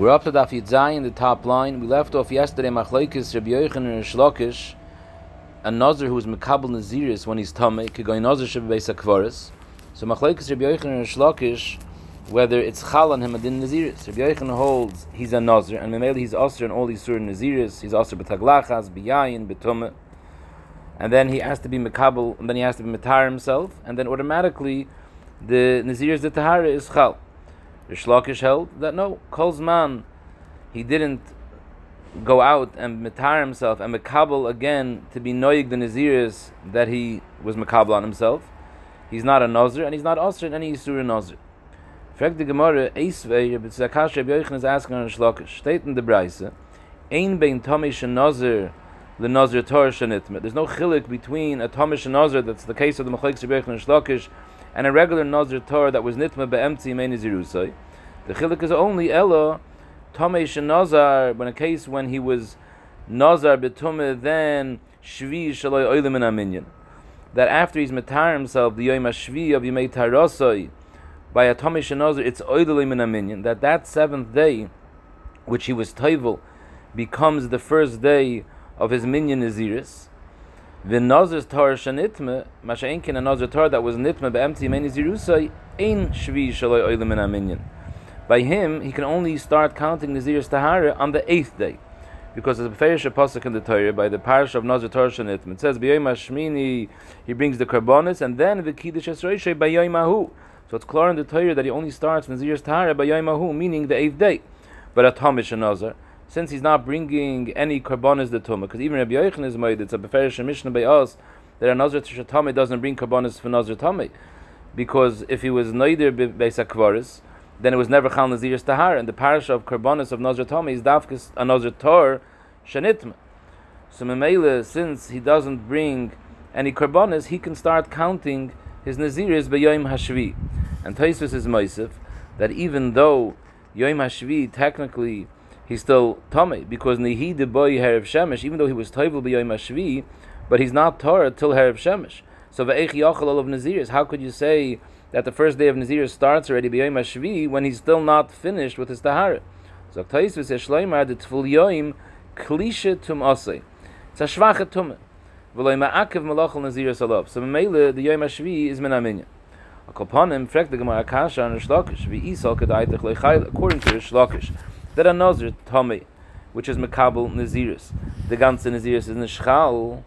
We're up to Daf Yud Zayin, the top line. We left off yesterday Machlekes Rabbi Yochanan and Shlokish, a Nazir who was Mekabel Naziris when he's go in Nazir Sheba Beis HaKvaris. So Machlekes Rabbi Yochanan and Shlokish, whether it's Chal on him Adin Naziris. Rabbi Yochanan holds he's a Nazir, and Memele he's Osir in all these Surah Naziris. He's Osir B'Taglachas, B'Yayin, B'Tumeh. And then he has to be Mekabel, and then he has to be Matar himself, and then automatically the Naziris the Tahara is Chal. The Shlokish held that no, Kolzman, he didn't go out and metar himself and mekabel again to be noig the naziris that he was mekabel on himself. He's not a nazir and he's not osir in any yisur nazir. Frag the Gemara, Eisvei, Rebbe Tzakash Rebbe Yochanan is asking on Shlokish, state in the Braise, Ein bein Tomish and Nazir, the Nazir Torah. There's no chilik between a Tomish and Nazir, that's the case of the Machlek Rebbe Yochanan and Shlokish, and a regular Nazir Torah that was nitma be'emtzi mein zirusai. The chilik is only Ella and Nazar, when a case when he was Nazar betume, then Shvi shaloi oilim in aminyan. That after he's matar himself, the Yom Shvi of Yomei Tarosoi, by a Tomesh and Nazar, it's oilim in aminyan. That that seventh day, which he was toivel, becomes the first day of his minyan Naziris. The Nazar's Torah shanitme, Masha'inkin a Nazar Torah that was nitme be'emti meni zirusai, ein shvi shaloi oilim min aminyan. By him, he can only start counting the Nazir's Tahara on the eighth day. Because there's a Beferish Apostle in the Torah, by the parish of Nazar Torah shanitme, it says, B'yoyim Hashmini, he brings the Karbonis, and then the Kiddush Esroishay by Yoyim Ahu. So it's clear in the Torah that he only starts Nazir's Tahara by Yoyim Ahu, meaning the eighth day. But at Tomish and Nazar, since he's not bringing any karbonis the tumah, because even Rabbi Yochanan is made, it's a beferish mishnah by us that a nazar tishatame doesn't bring karbonis for nazar tame, because if he was neither beis akvaris, then it was never chal nazir tahar, and the parish of karbonis of nazar tame is dafkis a nazar tor shanitma. So memele, since he doesn't bring any karbonis, he can start counting his naziris beyoim hashvi, and Taisvis is moisif that even though Yom Hashvi technically he's still tummy because nihi de boy herav shemesh, even though he was toivel b'yoyim hashvi, but he's not Torah till herav shemesh. So ve'eich yachal of naziris. How could you say that the first day of nazir starts already b'yoyim hashvi when he's still not finished with his tahara? So Taisvis Shleimar the tful yoyim klisha tum osei. It's a shvacha tumah. V'loy ma'akev malachal nazir salov. So Mele the yoyim hashvi is min aminya. Akopanim frek the Gemara Kasha and according to Shlokish that a Nazir Tomei, which is Mekabel Naziris. The ganze Naziris is Nishchal,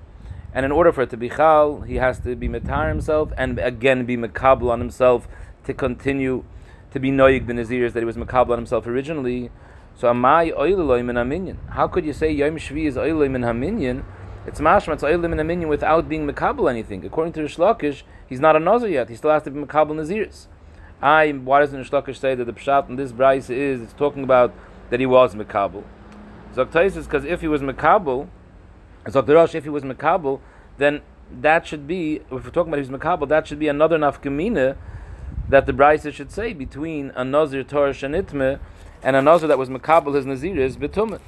and in order for it to be Chal, he has to be Metar himself and again be Mekabel on himself to continue to be Noyig the Naziris that he was Mekabel on himself originally. So Amai Oileloy min Haminyan. How could you say Yom Shvi is Oileloy min Haminyan? It's mashma, it's min Haminyan without being Mekabel anything. According to Shlokish, he's not a Nazir yet. He still has to be Mekabel Naziris. I, why doesn't Shlokish say that the Pshat in this Bryce is, it's talking about that he was Mekabel. Zoktais is because if he was Mekabel, Zoktarosh, if he was Mekabel, then that should be, if we're talking about he was Mekabel, that should be another nafkamina that the Brisa should say between a Nazir Torah Shanitme and a Nazir that was Mekabel his Naziris Betumit.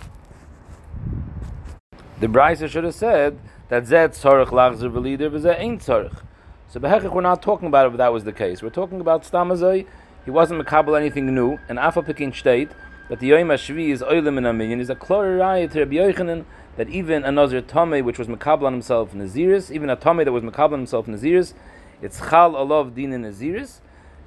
The Brisa should have said that Zed Tzorach Lachzer Velider V'Zeh Ain't Tzorach. So Behechich, we're not talking about if that was the case. We're talking about Stamazai, he wasn't Mekabel anything new, and Afa Pekin State, that the Yom Hashvi is oilim in a minyan is a chloride to Rabbi Yochanan that even a Nazir Tomei which was Makabal on himself Naziris, even a Tomei that was Makabal on himself Naziris, it's Chal Olav Din in Naziris.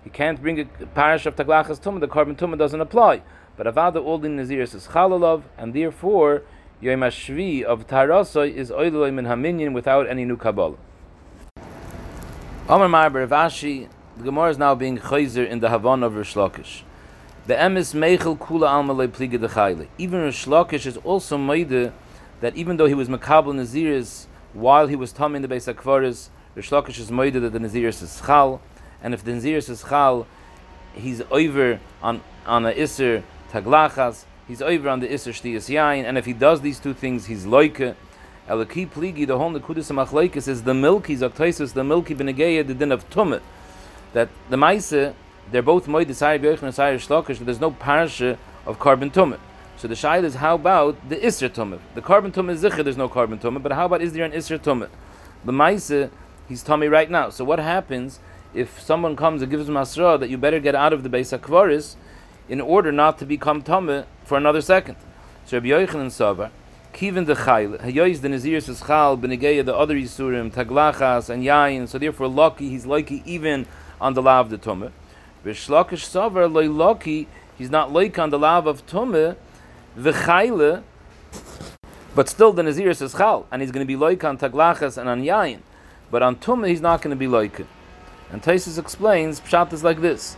He can't bring a parish of Taglachas Tumah, the carbon Tumah doesn't apply. But Avada all Din Naziris is Chal Olav, and therefore Yom Hashvi of Tarasoy is oilim in Haminyan without any new Kabbalah. Amar Marber Vashi, the Gemara is now being chayzer in the Havana of Rish Lakish. The emes meichel kula alma pliga de Even Rish Lakish is also made that even though he was makabel naziris while he was taming the base akvaris, Rish Lakish is made that the naziris is chal, and if the naziris is chal, he's over on on a iser taglachas, he's over on the iser shtiyas yain, and if he does these two things, he's loike. Elaki pligi, the whole nekudis machlekes is the milky zaktaisus, the milky benegeya, the din of tumit. That the maise they're both moed Sari B'yoich and Shlokish, there's no parsha of carbon tumah. So the shaila is how about the Isra tumah? The carbon tumah is zicher, there's no carbon tumah, but how about is there an Isra tumah? The Maisa, he's tummy right now. So what happens if someone comes and gives him asra that you better get out of the base akvaris? in order not to become Tame for another second. So Rabbi Yochanan Savar, Kivin the Chayil, Hayois the Nazir says Chal, Benegeya the other Yisurim, Taglachas and Yain, so therefore lucky, he's lucky even on the lav of the Tumah. Vishlakish Savar, lucky, he's not like on the lav of Tumah, Chayil, but still the Nazir says Chal, and he's going to be like on Taglachas and on Yain. But on Tumah, he's not going to be like. And Taisus explains, Pshat is like this,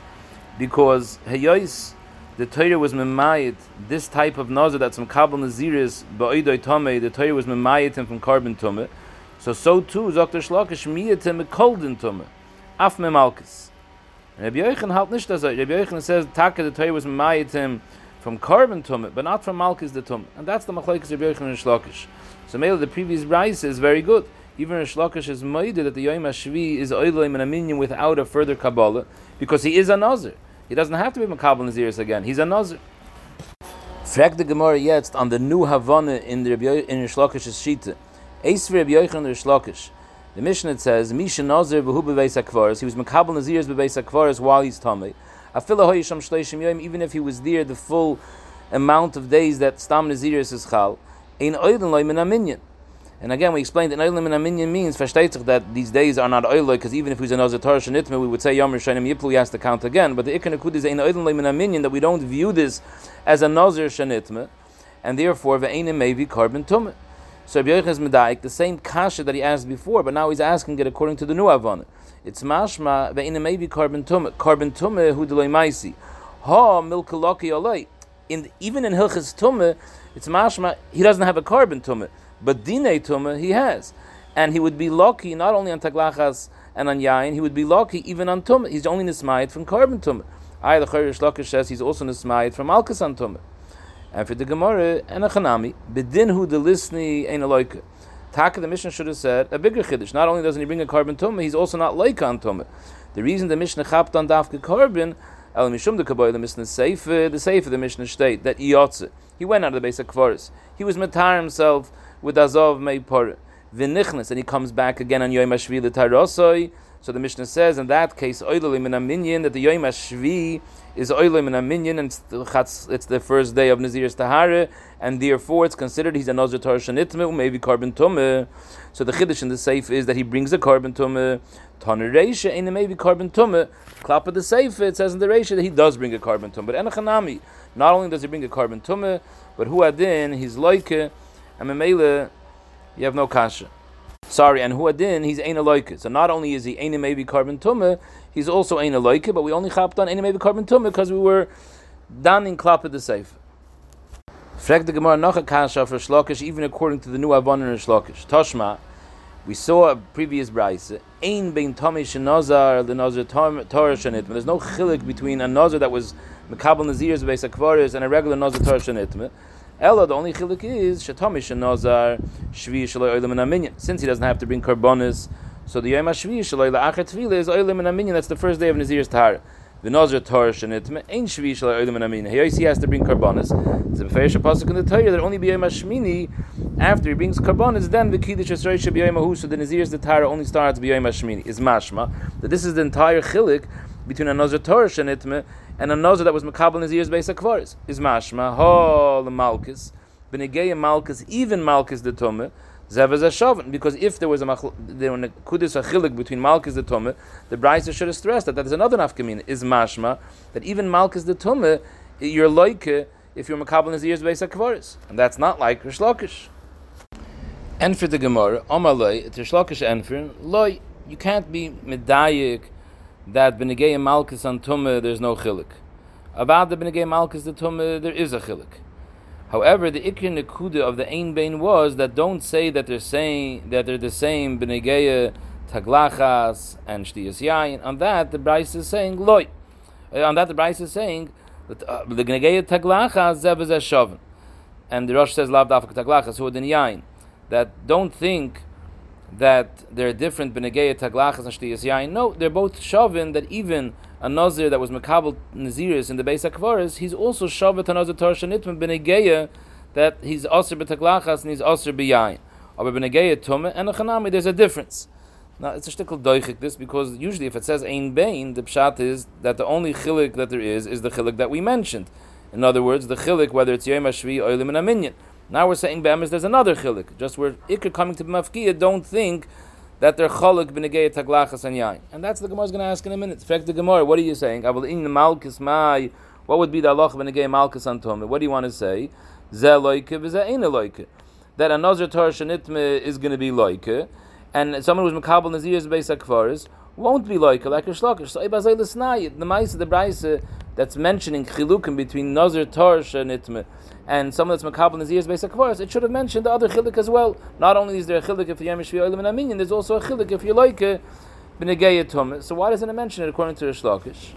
because Hayois, the Torah was memayit, this type of nazar that's from Kabul Naziris, Ba'idoi Tomei, the Torah was memayit him from carbon Tumah. So, so too, Dr. Shlokish miyat him a koldin Tumah, af memalkis. Rabbi Yochanan halt nicht das. Er- Rabbi Yochanan says, Taka, the Torah was memayit from carbon Tumah, but not from Malkis the Tumah. And that's the machlekes Rabbi Yochanan and Shlokish. So, Mele, the previous Bryce is very good. Even Rish Lakish is moided that the Yom HaShvi is oilim and a minion without a further Kabbalah, because he is a Nazir. He doesn't have to be Makabal Naziris again. He's a Nazir. Frag the Gemara jetzt on the new Havana in the Rabbi in Rish Lakish's Shita. Eis Rabbi Yochanan Rish Lakish. The Mishnah says, Misha Nazir v'hu akvaris. He was Makabal Naziris beveis akvaris while he's Tamei. Afila hoyisham even if he was there the full amount of days that Stam Naziris is chal, ein oilen loy min. And again, we explained that Eilim and Aminyan means versteht that these days are not Eilim, because even if he's a Torah Shanitma, we would say Yom Rishonim Yiplu, he has to count again. But the Ikon Akud is Ein Eilim and Aminyan, that we don't view this as a Nazar Shanitma, and therefore Ve'enim may be carbon. So Rabbi Yochanan Medaik, the same kasha that he asked before, but now he's asking it according to the new Avon. It's mashma ve'enim may be carbon tumah. Carbon tumah hu delay maisi. Ha milkalaki alay. In even in Hilchas tumah, it's mashma he doesn't have a carbon tumah. But Dine Tumah he has. And he would be lucky not only on Taglachas and on Yain, he would be lucky even on Tumah. He's only Nismayit from Carbon Tumah. I, the Chayrish says he's also Nismayit from Alkas on Tumah. And for the Gemara and a Chanami, Bedinhu the Lisni Ein Aloika. Taka the Mishnah should have said a bigger chiddush. Not only doesn't he bring a carbon tumah, he's also not like on tumah. The reason the Mishnah chapped on dafka carbon, el mishum the kaboy the Mishnah seifer, the seifer the Mishnah state that iyotze. He went out of the base of kvaris. He was matar himself with Azov Meipor Vinichnas, and he comes back again on Yom Hashvi Tarosoi. So the Mishnah says in that case, Oilim in a minyan, that the Yom Hashvi is Oilim in a minyan, and it's, the first day of Nazir's Tahara, and therefore it's considered he's a Nazir Torah maybe carbon tumah. So the Chiddush in the Seif is that he brings a carbon tumah. Toner Reisha, and maybe carbon tumah. Klap of the Seif, it says in the Reisha that he does bring a carbon tumah. But Enochanami, not only does he bring a carbon tumah, but Huadin, he's like and Memele, you have no kasha. Sorry, and Huadin, he's Ein Aloike. So not only is he Ein maybe carbon tumah, he's also Ein Aloike, but we only chapped on Ein maybe carbon tumah because we were done in Klap the Seif. Frag the Gemara noch a kasha for Shlokish, even according to the new Avon and Shlokish. Toshma, we saw a previous brayse. Ein bein Tomei shenazar the nazar Torah shenit. There's no chilik between a nazar that was mekabel nazir's base akvaris and a regular nazar Torah shenit. Ella, the only chiluk is shetamish and nazar shvi shaloi oilim and aminyan. Since he doesn't have to bring karbonis, so the yom shvi shaloi la'achet tefillah is oilim and aminyan. That's the first day of Nazir's tahar. The nazar Torah shenitme ain't shvi shaloi oilim and aminyan. He has to bring karbonis. It's a beferish pasuk in the Torah that only be yom shmini after he brings karbonis. Then the kiddush esrei should be yom So the Nazir's the tahar only starts be yom shmini. Is mashma that this is the entire chiluk between a nazar Torah shenitme and another that was Makabal Nazir's base Akvaris is Mashma, Hol Malchus, Benegeya Malchus, even Malchus the Shavin. Because if there was a there was a kudus between Malchus the Tumah, the Brisa should have stressed that that is another nafkamin is Mashma that even Malchus the Tumah, you're like if you're Makabal Nazir's base Akvaris, and that's not like Rish. And for the Gemara, Omaloi, it's Rish and for Loi, you can't be medayik that Benegei Malchus on Tumah there's no chilik. About the Benegei Malchus the Tumah there is a chilik. However, the Ikir Nekuda of the Ein Bain was that don't say that they're saying that they're the same Benegei Taglachas and Shtiyas Yain. On that, the Bryce is saying Loi. Uh, on that, the Bryce is saying that uh, the Benegei Taglachas Zebez Eshavin. And the Rosh says Lav Dafak Taglachas who in Yain. That don't think that they're different benegeya taglachas and shtiyas yain. No, they're both shavin that even a nazir that was makabel naziris in the base akvaris, he's also shavit a nazir torah shanitman benegeya that he's aser betaglachas and he's aser biyain. Aber benegeya tumme and a chanami, there's a difference. Now it's a shtickle doichik this because usually if it says ein bain, the pshat is that the only chilik that there is is the chilik that we mentioned. In other words, the chilik whether it's yom hashvi oilim and aminyan. Now we're saying be'emes there's another chilik. Just where ikr coming to mafkiya, don't think that they're chalik b'negei taglachas and yain. And that's the Gemara's going to ask in a minute. In Fact the Gemara, what are you saying? I will in the malchus mai. What would be the Allah b'negei malchus antom? What do you want to say? Zeh loike v'zeh ein loike. That another Torah shenitme is going to be loike and someone who's makabel nazir's base akvaris won't be like like a shlokish. So ibazay l'snai, the ma'isa, the brayse that's mentioning chilukim between nazir torsh and itme, and some someone that's makabel nazir's base akvaris, it should have mentioned the other chiluk as well. Not only is there a chiluk if yemish v'yolim and aminyan, there's also a chiluk if you like a b'negei So why doesn't it mention it according to the shlokish?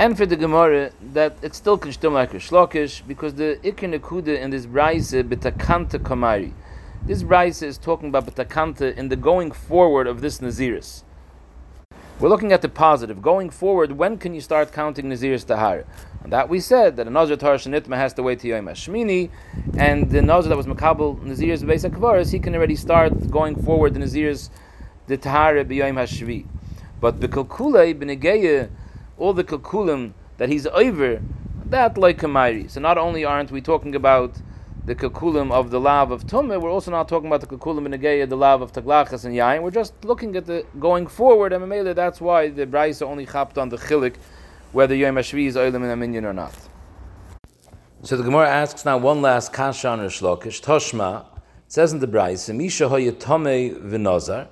And for the Gemara, that it still still like a shlokish because the ikir nekuda in this brayse betakanta kamari. This Bryce is talking about Batakanta in the going forward of this Naziris. We're looking at the positive. Going forward, when can you start counting Nazir's Tahar? And that we said that a Nazir Tar Shanitma has to wait to Yom HaShmini, and the Nazir that was Makabal Naziris Beis HaKvaris, he can already start going forward the Nazir's the Tahar B'Yom HaShvi. But the Kalkulei B'Negeya, all the Kalkulim that he's over, that like Kamairi. So not only aren't we talking about the kakulim of the lav of tumah. We're also not talking about the kakulim in Negeya, the lav of taglachas and yain. We're just looking at the going forward, and Mamela, that's why the Braisa only chapped on the chilik, whether Yom Hashvi is oilim in a minion or not. So the Gemara asks now one last kasha on Shlokish. Toshma it says in the Braisa, Misha hoyatome v'nozar.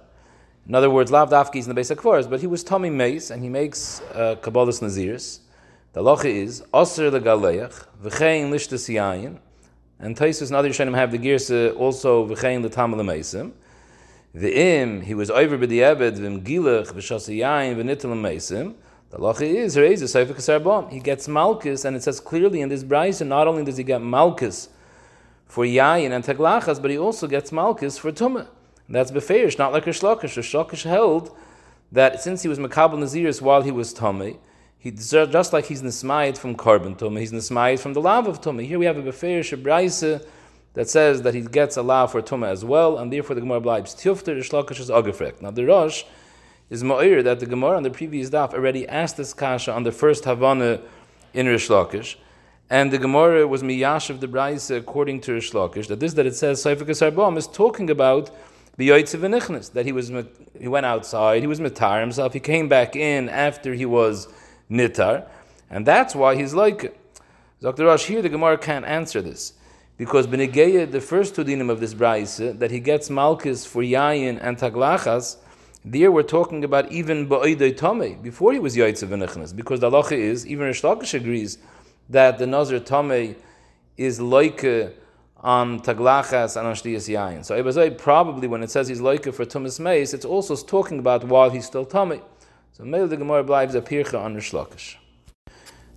In other words, lav dafki is in the beis hakvaris, but he was tummy mace, and he makes uh, kabbalas naziris. The locha is aser legaleach v'chein lishtas yayin and Taisus and other Yishanim have the girsa also v'chein l'tam l'meisim. V'im, he was over b'di ebed v'im gilach v'shasiyayin v'nitil l'meisim. The lacha is, is a sefer. He gets malchus, and it says clearly in this brayse, not only does he get malchus for yayin and teglachas, but he also gets malchus for tumah. That's beferish, not like Rishlakish. Rishlakish held that since he was makabel naziris while he was tummy, he deserves, just like he's nismayit from carbon tumah, he's nismayit from the lav of tumah. Here we have a befer shebraisa that says that he gets a lav for tumah as well, and therefore the Gemara believes tifter ishlakish is agafrek. Now the Rosh is ma'ir that the Gemara on the previous daf already asked this kasha on the first Havana in Rish Lakish, and the Gemara was miyash of the Braisa according to Rish Lakish, that this that it says Saifikas Arbam is talking about the Yoitziv that he was he went outside, he was mitar himself, he came back in after he was nitar, and that's why he's like Dr. Rosh, here the Gemara can't answer this. Because Benegeya, the first two dinim of this brayse, that he gets malchus for yayin and taglachas, there we're talking about even ba'idei tame, before he was yaitz of because the halacha is, even Rish agrees, that the nazir tame is like uh, on taglachas and on shtiyas yayin. So Ibazai probably, when it says he's like for tumas meis, it's also talking about while he's still tame. So Meil the Gemara bleibt a pircha on Rish Lakish.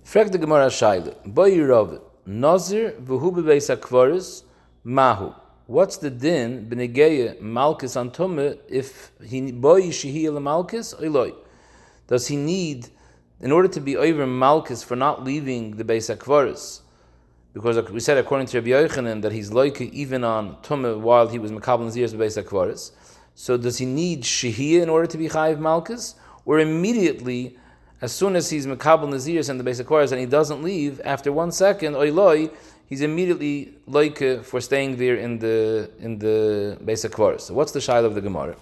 Frag the Gemara Shaila, Boy Rav, Nazir v'hu bebeis mahu. What's the din b'negeya malchus antume if he boy shehi malchus oiloi? Does he need, in order to be over malchus for not leaving the beis? Because we said according to Rabbi Yochanan that he's like even on tumme while he was mekabel nazir's beis akvaris. So does he need shehiyah in order to be chayiv malchus? Where immediately, as soon as he's Makabal Naziris and the beis hakvaris and he doesn't leave, after one second, Oiloi, he's immediately like for staying there in the in the beis hakvaris. So what's the shaila of the Gemara?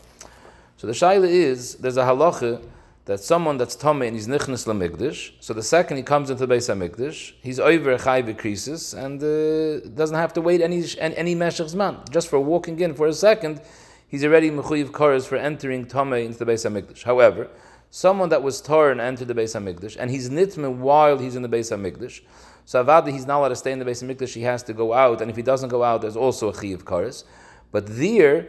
So the shaila is there's a halacha that someone that's tame and he's nichnas lamigdish. So the second he comes into the base hamikdash, he's over a kares and uh, doesn't have to wait any any meshach zman. Just for walking in for a second, he's already mechuyev koras for entering tame into the base hamikdash. However, someone that was torn entered the Beis Hamikdash, and he's nitme while he's in the Beis Hamikdash. So avadi, he's not allowed to stay in the Beis Hamikdash. He has to go out, and if he doesn't go out, there's also a chiyuv kares. But there,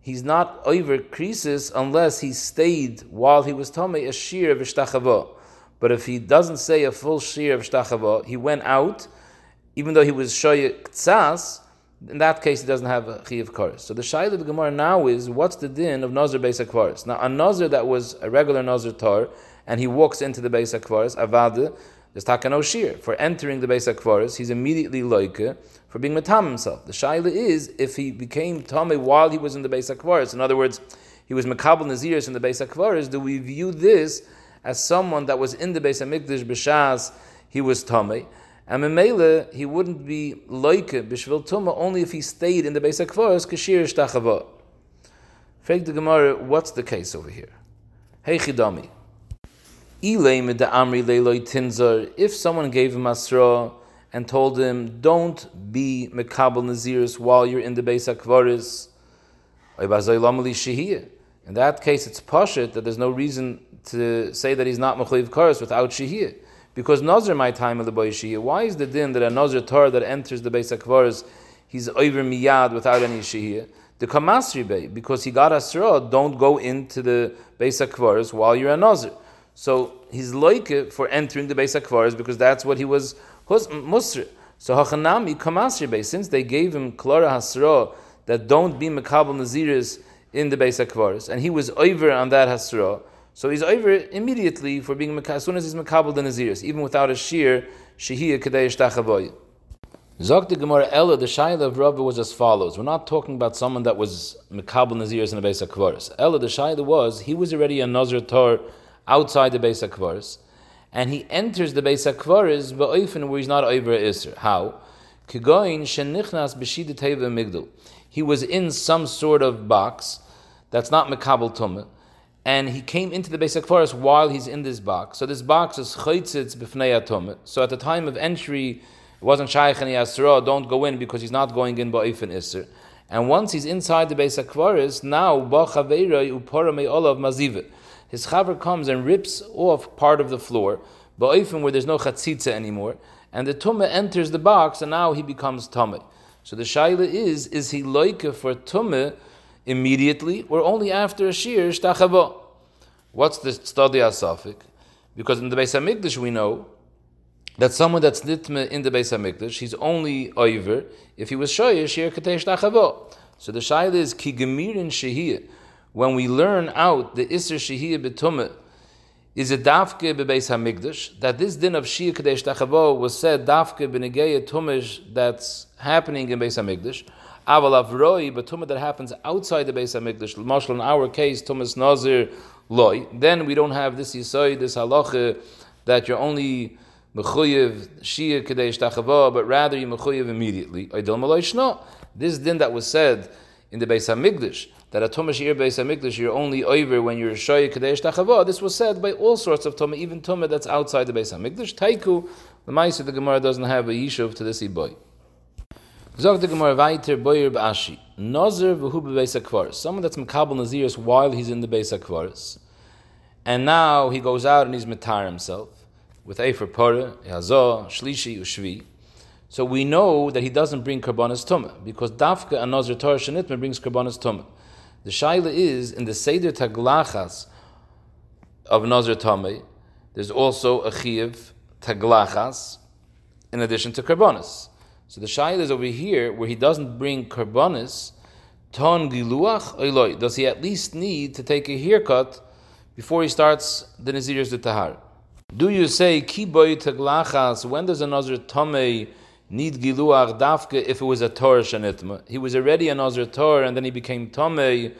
he's not over kares unless he stayed while he was tummy a shir of ishtachavo. But if he doesn't say a full shir of ishtachavo, he went out, even though he was shoyek tzas, in that case, he doesn't have a chiyav kares. So the shaila of the Gemara now is, what's the din of nazir beis akvaris? Now, a nazir that was a regular nazir tar, and he walks into the beis akvaris, avada, there's takano shir. For entering the beis akvaris, he's immediately loike for being matam himself. The shaila is, if he became tame while he was in the beis akvaris, in other words, he was Makabal Naziris in the Beis HaKvaris, do we view this as someone that was in the Beis HaMikdash B'Shas, he was Tomei? And Memele, he wouldn't be like Bishvil Tuma only if he stayed in the Beis HaKvaris, Kashir Shtachava. Frag the Gemara, what's the case over here? Hey Chidami. If someone gave him Asra and told him, don't be Mekabal Naziris while you're in the Beis HaKvaris, in that case, it's pashit that there's no reason to say that he's not mechayiv karas without shehiyah. Because Nazir my time of the boy. Why is the din that a Nazir Torah that enters the Beis HaKvaris, he's over miyad without any shehiyah? The Kamasri Bey, because he got Asra, don't go into the Beis HaKvaris while you're a Nazir. So he's like for entering the Beis HaKvaris because that's what he was musr. So Hachanami Kamasri Bey, since they gave him Klara Hasra that don't be Mekabal Naziris in the Beis HaKvaris, and he was over on that Hasra, so he's over immediately for being as soon as he's Mekabal the Naziris, even without a shear, Shehiyah Kadei Shtachavoy. Zok the Gemara Ella, the Shaila of Rabbi was as follows. We're not talking about someone that was Mekabal Naziris in the Beis HaKvaris. Ella, the Shaila was, he was already a Nazir Tor outside the Beis HaKvaris, and he enters the Beis HaKvaris, but often where he's not over Isser. How? Kigoin shenichnas b'shida teva migdal. He was in some sort of box that's not mekabel tumah, and he came into the Beis HaKvaris while he's in this box. So this box is chaytzitz b'fnei tumah. So at the time of entry, it wasn't shaykh and yasra, don't go in because he's not going in ba'ifin isser. And once he's inside the Beis HaKvaris, now ba'chaveira upora. His chaver comes and rips off part of the floor, ba'ifin where there's no chatzitza anymore, and the tumah enters the box, and now he becomes tumah. So the shaila is: is he loika for tumah immediately, or only after a shir shtachava? What's the study asafik? Because in the Beis Hamikdash we know that someone that's nitme in the Beis Hamikdash, he's only over if he was shoyer shir katesh tachavo. So the shaila is ki gemirin. When we learn out the iser shehiyah betumah is a dafke bebeis hamikdash that this din of shia kadesh tachavo was said dafke benegeya tumish that's happening in beis hamikdash. Aval avroi, but tumah that happens outside the beis hamikdash. Marshal, in our case, tumas nazir loy. Then we don't have this yisoy, this halacha that you're only mechuyev shia kadesh tachavo, but rather you mechuyev immediately. This din that was said in the beis hamikdash that a Tumah Shir Beis HaMikdash you're only over when you're Shoy Kadesh Tachava. This was said by all sorts of Tumah, even Tumah that's outside the Beis HaMikdash. Taiku, the Maisa, the Gemara doesn't have a Yishuv to this Iboy. Zog the Gemara Vaiter Boyer Ba'ashi. Nazir v'hu bebeis HaKvaris. Someone that's Makabal Naziris while he's in the Beis HaKvaris. And now he goes out and he's Matar himself with Efer Pora, Yazah, Shlishi, Ushvi. So we know that he doesn't bring Karbanas Tumah because Dafka and Nazir Torah Shanitma brings Karbanas Tumah. The shaila is in the Seder Taglachas of Nazir Tameh, there's also a Chiv Taglachas in addition to Karbonis. So the shaila is over here where he doesn't bring Karbonis, Ton Giluach Oiloi. Does he at least need to take a haircut before he starts the Nazir's Tahar? Do you say Kiboy Taglachas? When does a Nazir Tameh need giluach dafke if it was a Torah shanitma. He was already an Nazir Torah and then he became Tomei.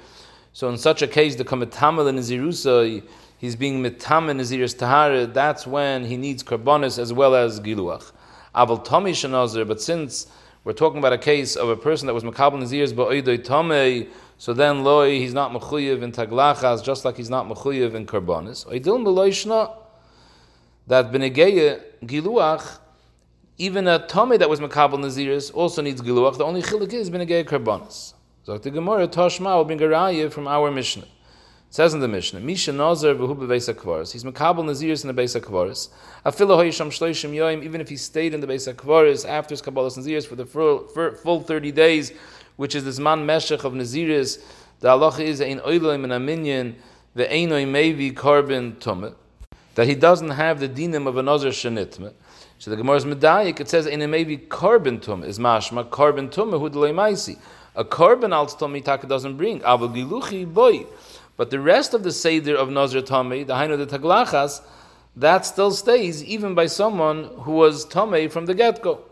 So in such a case, the in Nazirusa, he's being Metam in Naziris Tahara, that's when he needs Karbonis as well as giluach. Aval Tomi shanazir, but since we're talking about a case of a person that was Makabal Naziris ba'oidoi Tomei, so then loy, he's not mechuyev in taglachas, just like he's not mechuyev in karbonis. Oidil meloishna, that benegeya giluach, even a Tomei that was Makabal Naziris also needs Giluach. The only chilik is Benegay Karbonis. So the Gemara, Toshma will bring a from our Mishnah. It says in the Mishnah, Misha Nazar v'hu bebeis HaKvaris. He's Makabal Naziris in the Beis HaKvaris. Afilo hoyisham shloishim yoim, even if he stayed in the Beis HaKvaris after his Kabbalah Naziris for the full, full 30 days, which is this man meshech of Naziris, the halacha is ein oiloim and aminyan, the einoi mevi carbon tumah, that he doesn't have the dinim of a Nazar shenitmah. So the Gemara's medayik, it says, in a maybe carbon tum is mashma, carbon tum who maisi. A carbon al mitaka doesn't bring. Aval giluchi boy. But the rest of the Seder of Nazir Tomei, the Hainu the Taglachas, that still stays even by someone who was Tomei from the get go.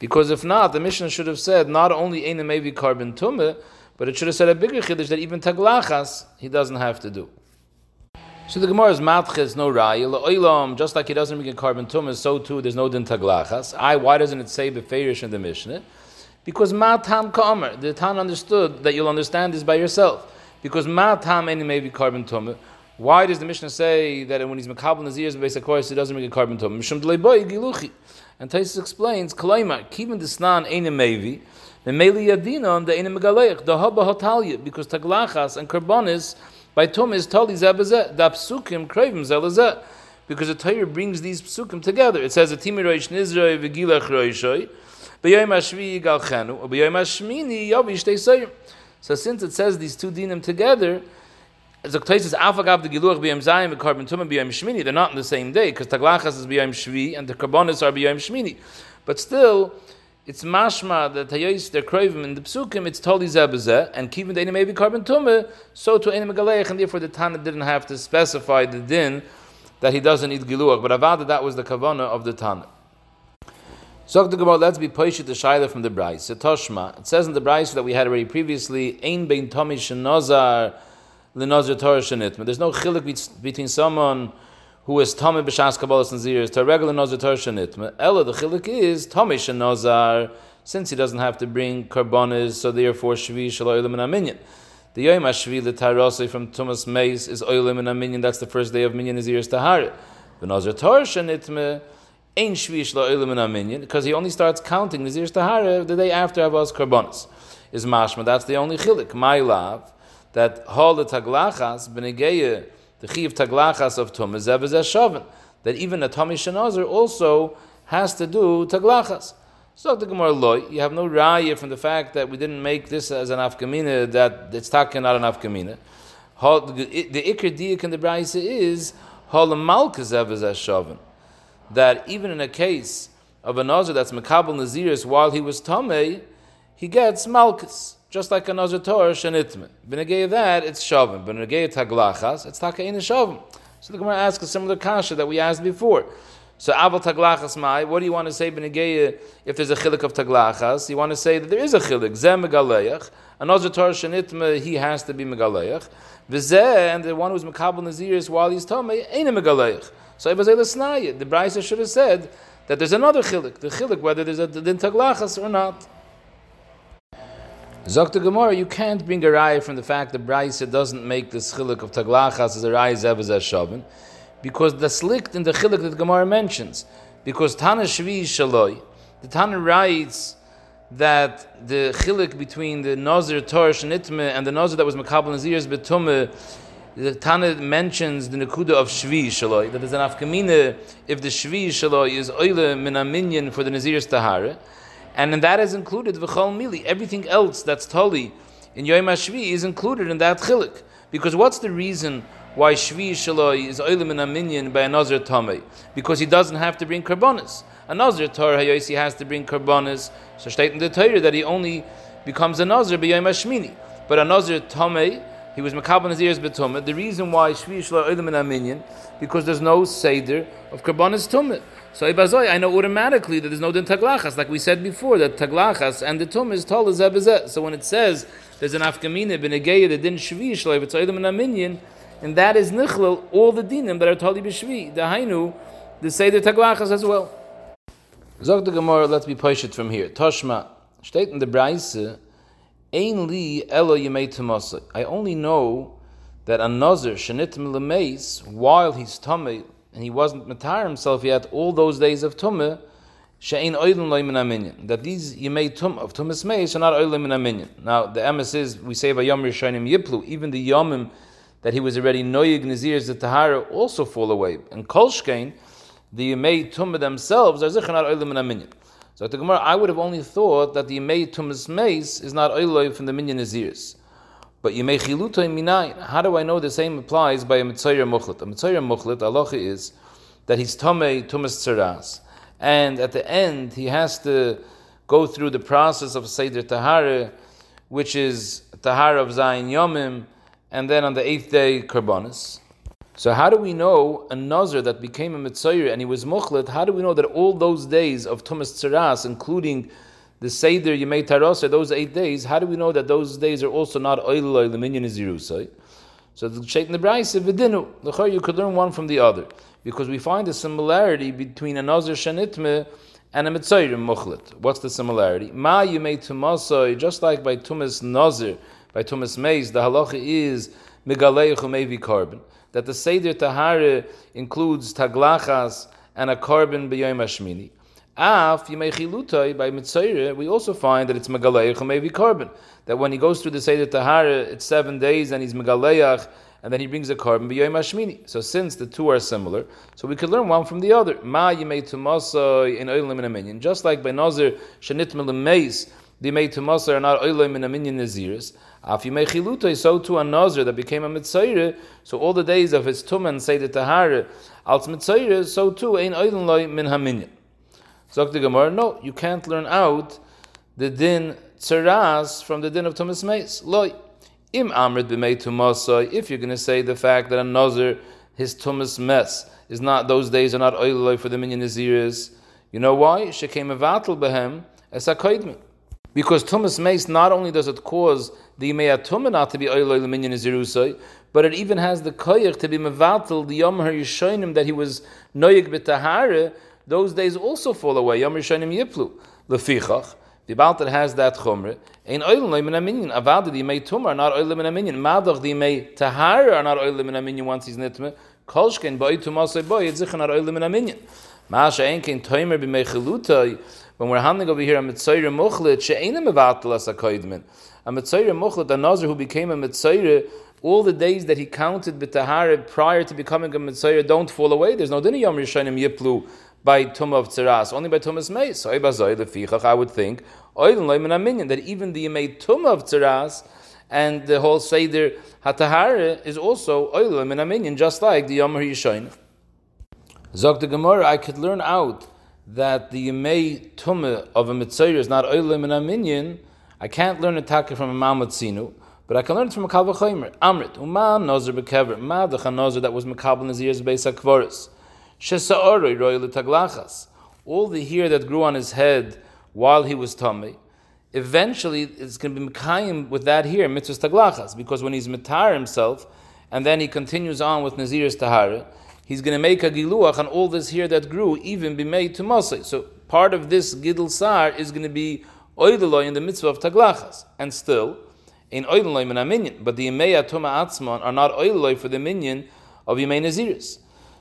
Because if not, the Mishnah should have said not only Eine Mevi carbon Tumme, But it should have said a bigger chiddush that even taglachas he doesn't have to do. So the Gemara's matches no raya oilam, just like he doesn't make a carbon tumah, so too there's no din taglachas. I why doesn't it say beferish in the Mishnah? Because matam kamer, the Tan understood that you'll understand this by yourself. Because matam any may be carbon tumah. Why does the Mishnah say that when he's makabel nazir's beis hakvaris he doesn't make a carbon tumah? Mishum boy giluchi. And Taisus explains, Kalaima, kivin mevi, the meli yadina the einem megaleich, the haba hotalya, because taglachas and karbonis by Tum is Tali Zebazeh, the Psukim Kravim Zelazeh. Because the Torah brings these psukim together. It says, "Atimi roish nizroi v'gilach roishoi, b'yoyim hashvi galchenu, b'yoyim hashmini yavish teisayim." So since it says these two dinim together, the says, "Afagav the giluach b'yom zayim v'karbon tumah b'yom shmini," they're not in the same day because taglachas is b'yom shvi and the karbonis are b'yom shmini. But still, it's mashma that hayos their krovim in the psukim it's totally zebazeh and keeping the may be carbon tumah so to enim and therefore the Tana didn't have to specify the din that he doesn't eat giluach but avada that was the kavana of the Tana. So the Gemara, let's be poished the shaila from the Bryce. Toshma. It says in the Bryce that we had already previously, Ein bein tomi shenozar lenozar Torah shenitma. There's no chilik between someone who is Tomei b'shas Kabbalas Naziris to a regular Nazar Torah Shanitma. Ella, the chilik is Tomei Shanazar, since he doesn't have to bring karbonis, so therefore Shvi Shaloilim and Aminyan. The Yom HaShvi, the Tarosei from Tumas Meis, is Oilim and Aminyan, that's the first day of Minyan Naziris Tahar. The Nazar Torah Shanitma, Ein Shvi Shaloilim and Aminyan, because he only starts counting Naziris Tahar the day after Avos karbonis. Is Mashma, that's the only chilik. My love, that Hol the Taglachas, Benegeyah, the chiv taglachas of tum is shaven. That even a tummy shenazir also has to do taglachas. So the Gemara loy, you have no raya from the fact that we didn't make this as an afkamina that it's taken not an afkamina. The ikr diak in the brayse is hol malkas shaven. That even in a case of a nazir that's makabel naziris while he was tamei, he gets malchus just like another Torah shenitme. B'negei that it's shavim. B'negei taglachas it's takain shavim. So the Gemara asks a similar kasha that we asked before. So aval taglachas mai. What do you want to say b'negei if there's a chilik of taglachas? You want to say that there is a chilik zem megaleich. Another Torah shenitme he has to be megaleich. V'zeh and the one who's mekabel naziris while he's tamei ain't a megaleich. So Ibazay Lesnaya, the Brisa should have said that there's another chilik, the chilik, whether there's a din taglachas or not. Zok Gemara, you can't bring a raya from the fact that Braisa doesn't make the chilik of taglachas as a raya zevaz shavin, because the slikt in the chilik that Gemara mentions, because Tana Shvi Shaloi, the Tana writes that the chilik between the Nazir Torah Shanitme and the Nazir that was Makabal Nazir's Betume, the Tana mentions the Nakuda of Shvi Shaloi, that there's an afkamina if the Shvi Shaloi is oile min for the Nazir's Tahara, and in that is included v'chol mili. Everything else that's tali in Yom HaShvi is included in that chilik. Because what's the reason why Shvi Shaloi is oilim in a minyan by a Nazir? Because he doesn't have to bring karbonis. A Nazir Torah Hayosi has to bring karbonis. So state in the Torah that he only becomes a Nazir by Yom HaShmini. But a Nazir he was Makab Nazir's Betumah. The reason why Shvi Shaloi oilim in a minyan, because there's no Seder of karbonis Tumah. So Ibazoi, I know automatically that there's no din taglachas, like we said before, that taglachas and the tum is tol So when it says there's an afkamina b'negeya the din shvi shloiv v'tzoydim and aminyan, and that is nichlil all the dinim that are tali b'shvi. The hainu, the say the taglachas as well. Zog the Gemara, let's be pushed from here. Toshma, state in the Braise, Ein li elo yemei I only know that a nazir shenitim lemeis while he's tamei and he wasn't matar himself yet all those days of tumah, she'ein oilim loimin aminyan. That these yemei tum of tumas meis are not oilim in aminyan. Now the emes is we say by yom rishonim yiplu. Even the yomim that he was already noyig nazirs the tahara also fall away. And kolshkein, the yemei tumah themselves are zichan not oilim in aminyan. So the Gemara, I would have only thought that the yemei tumas meis is not oilim from the minyan nazirs. But you may chiluto minayin. How do I know the same applies by a mitzayir muchlit? A mitzayir muchlit, aloha is that he's tomei tumas tzaras, and at the end he has to go through the process of seder tahara, which is tahara of zayin yomim, and then on the eighth day karbonis. So how do we know a nazir that became a mitzayir and he was muchlit? How do we know that all those days of tumas tzaras, including the Seder Yemei Tarasa, those eight days, how do we know that those days are also not Oiloi Leminyan Zirusai? So the Sheikh in the Bryce Vidinu, you could learn one from the other. Because we find a similarity between a Nazir Shanitme and a Mitzayrim Mukhlit. What's the similarity? Ma Yemei Tumasai, just like by Tumas Nazir, by Tumas Meis, the halacha is Megalei Chumevi carbon. That the Seder Tahare includes Taglachas and a carbon B'Yom Hashmini. Af Yimei by Mitzayre, we also find that it's Megaleich Mevi Carbon. That when he goes through the Seder Tahara, it's seven days and he's Megaleach, and then he brings a carbon B'Yom Hashmini. So since the two are similar, so we could learn one from the other. Ma Yimei Tumasa in Oilim in Minyan. Just like by Nazir Shanit Meis, the Yimei Tumasa are not Oilim in Minyan Naziris. Af Yimei Chilutai, so too a Nazir that became a Mitzayre, so all the days of his Tuman Seder Tahara, als Mitzayre, so too ein Oilim Min Haminyan. Zok the Gemara, no, you can't learn out the din tzaras from the din of Tumas Meis. Loi. Im amrit b'mei tumasai, if you're going to say the fact that a nazir, his Tumas meis, is not, those days are not oiloi for the minyan naziris, you know why? Shekem avatal behem es ha Because Tumas Meis not only does it cause the Yimei not to be Oiloi Minyan Zirusai, but it even has the Koyach to be Mevatel, the Yom HaYishonim that he was Noyig B'Tahare, those days also fall away. Yom Rishonim Yiplu. Lefichach, the Baltat has that chumre. Ein oilim min aminyan. Avada the may tumar, not oilim min aminyan. Madach the may tahar are not oilim min aminyan once he's nitme. Kolshken boy tumasay boy yitzich not oilim min aminyan. Masha ein kein toimer b'mei chilutai. When we're handling over here a mitzayre muchlit, she'enim mevatel as a koidmin. A mitzayre muchlit, a nazir who became a mitzayre, all the days that he counted b'tahara prior to becoming a mitzayre don't fall away. There's no dini yom rishonim yiplu by tum of tzeras, only by tumas meis. So I would think that even the yemei tum of tzeras and the whole seder hatahara is also oilim and aminyan, just like the yom yishayin. Zok the Gemara, I could learn out that the yemei tum of a mitzayir is not oilim and aminyan. I can't learn a taka from a mamatzinu. But I can learn it from a kalvachomer. Amrit, uman nozer bekever, ma the nozer that was mekabel nazir's beis hakvoris. All the hair that grew on his head while he was tummy, eventually it's going to be mekayim with that hair, mitzvah taglachas, because when he's mitar himself, and then he continues on with Nazir's tahara, he's going to make a giluach on all this hair that grew, even be made to masay. So part of this gidul sar is going to be oideloy in the mitzvah of taglachas, and still in oideloy min minyan, but the imeya tuma atzman are not oideloy for the minyan of yemei Naziris.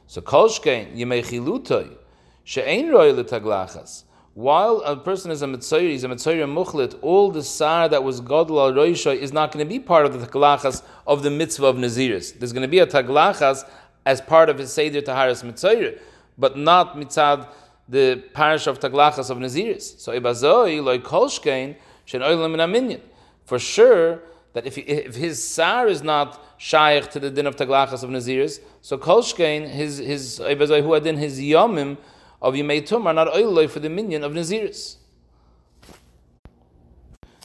So kolshkein yemei chilutoy she'ein roy letaglachas. While a person is a mitzayir, he's a mitzayir muchlit, all the sar that was godel al roisha is not going to be part of the taglachas of the mitzvah of naziris. There's going to be a taglachas as part of his seder taharas mitzayir, but not mitzad the parish of taglachas of naziris. So ibazoi loy kolshkein she'en oilam min For sure, that if, he, if his sar is not shaykh to the din of taglachas of naziris, so kolshkein his his who had in his yomim of yimei tum are not oiloi for the minyan of naziris.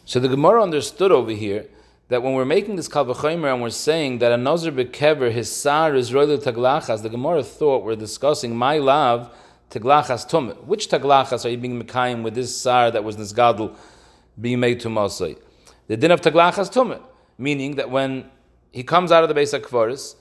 So the Gemara understood over here that when we're making this kalvachomer and we're saying that a nazir bekever his sar is roilu taglachas, the Gemara thought we're discussing my love taglachas tum. Which taglachas are you being mekayim with this sar that was nisgadol being made to masay? The din of taglachas tumah, meaning that when he comes out of the base of kvaris,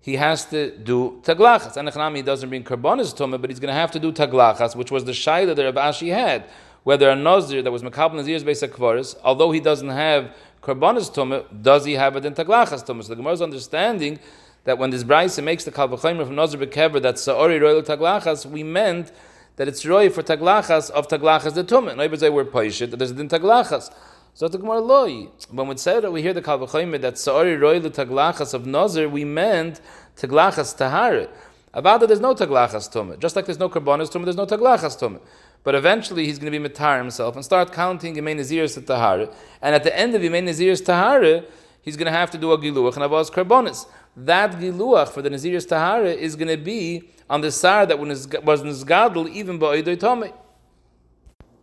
he has to do taglachas. And Echnami doesn't bring karbonis tumah, but he's going to have to do taglachas, which was the shaila that Rav Ashi had. Whether a nazir that was mekabel nazir's base of kvaris, although he doesn't have karbonis tumah, does he have it in taglachas tumah? So the Gemara's understanding that when this brisa makes the kalvachomer from nazir bekever that saori royal taglachas, we meant that it's roy for taglachas of taglachas the tumah. In other they were poishit that there's din taglachas. So the Gemara loy. When we said that we hear the Kalvachayim that Sa'ari Roy Taglachas of Nazir, we meant Taglachas Tahar. About that there's no Taglachas Tumah. Just like there's no Karbonis Tumah, there's no Taglachas Tumah. But eventually he's going to be Matar himself and start counting Yemei Naziris to. And at the end of Yemei Naziris Tahar, he's going to have to do a Giluach and Avaz Karbonis. That Giluach for the Naziris Tahar is going to be on the Sar that was Nizgadl even by Oidoy Tomei.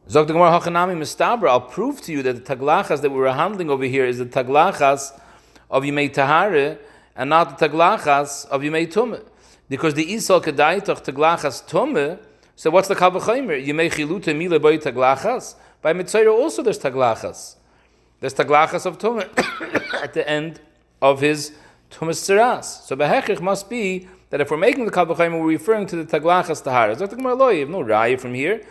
Zog the Gemara Hachanami Mistabra, I'll prove to you that the taglachas that we were handling over here is the taglachas of Yimei Tahare and not the taglachas of Yimei Tumah. Because the Isal Kedaitach taglachas Tumah, so what's the Kavachimer? Yimei Chiluta Mile Boy taglachas? By Mitzayra also there's taglachas. There's taglachas of tumah at the end of his tumas tzeras. So behechich must be that if we're making the kalvachayim, we're referring to the taglachas. It's like the you have no raya from here,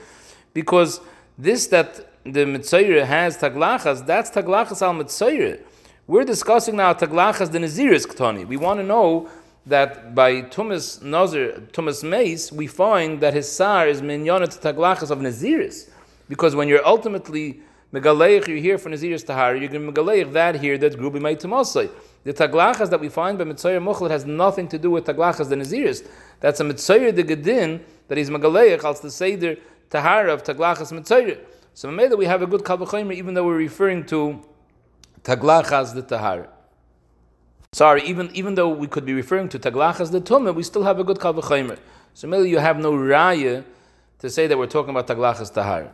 because this that the mitzayre has taglachas, that's taglachas al mitzayre. We're discussing now taglachas the naziris ktani. We want to know that by Tumas Nazir, Tumas Meis, we find that his sar is minyana to taglachas of naziris. Because when you're ultimately megaleich, you're here for naziris tahara, you're going to megaleich that here, that grubi may tumasai. The taglachas that we find by Mitzayir Mukhlat has nothing to do with taglachas the naziris. That's a Mitzayir the Gedin that he's megaleich, als the Seder tahara of taglachas Mitzayir. So maybe we have a good kalvachomer even though we're referring to taglachas the tahar. Sorry, even even though we could be referring to taglachas the tumah, we still have a good kalvachomer. So maybe you have no raya to say that we're talking about taglachas tahar.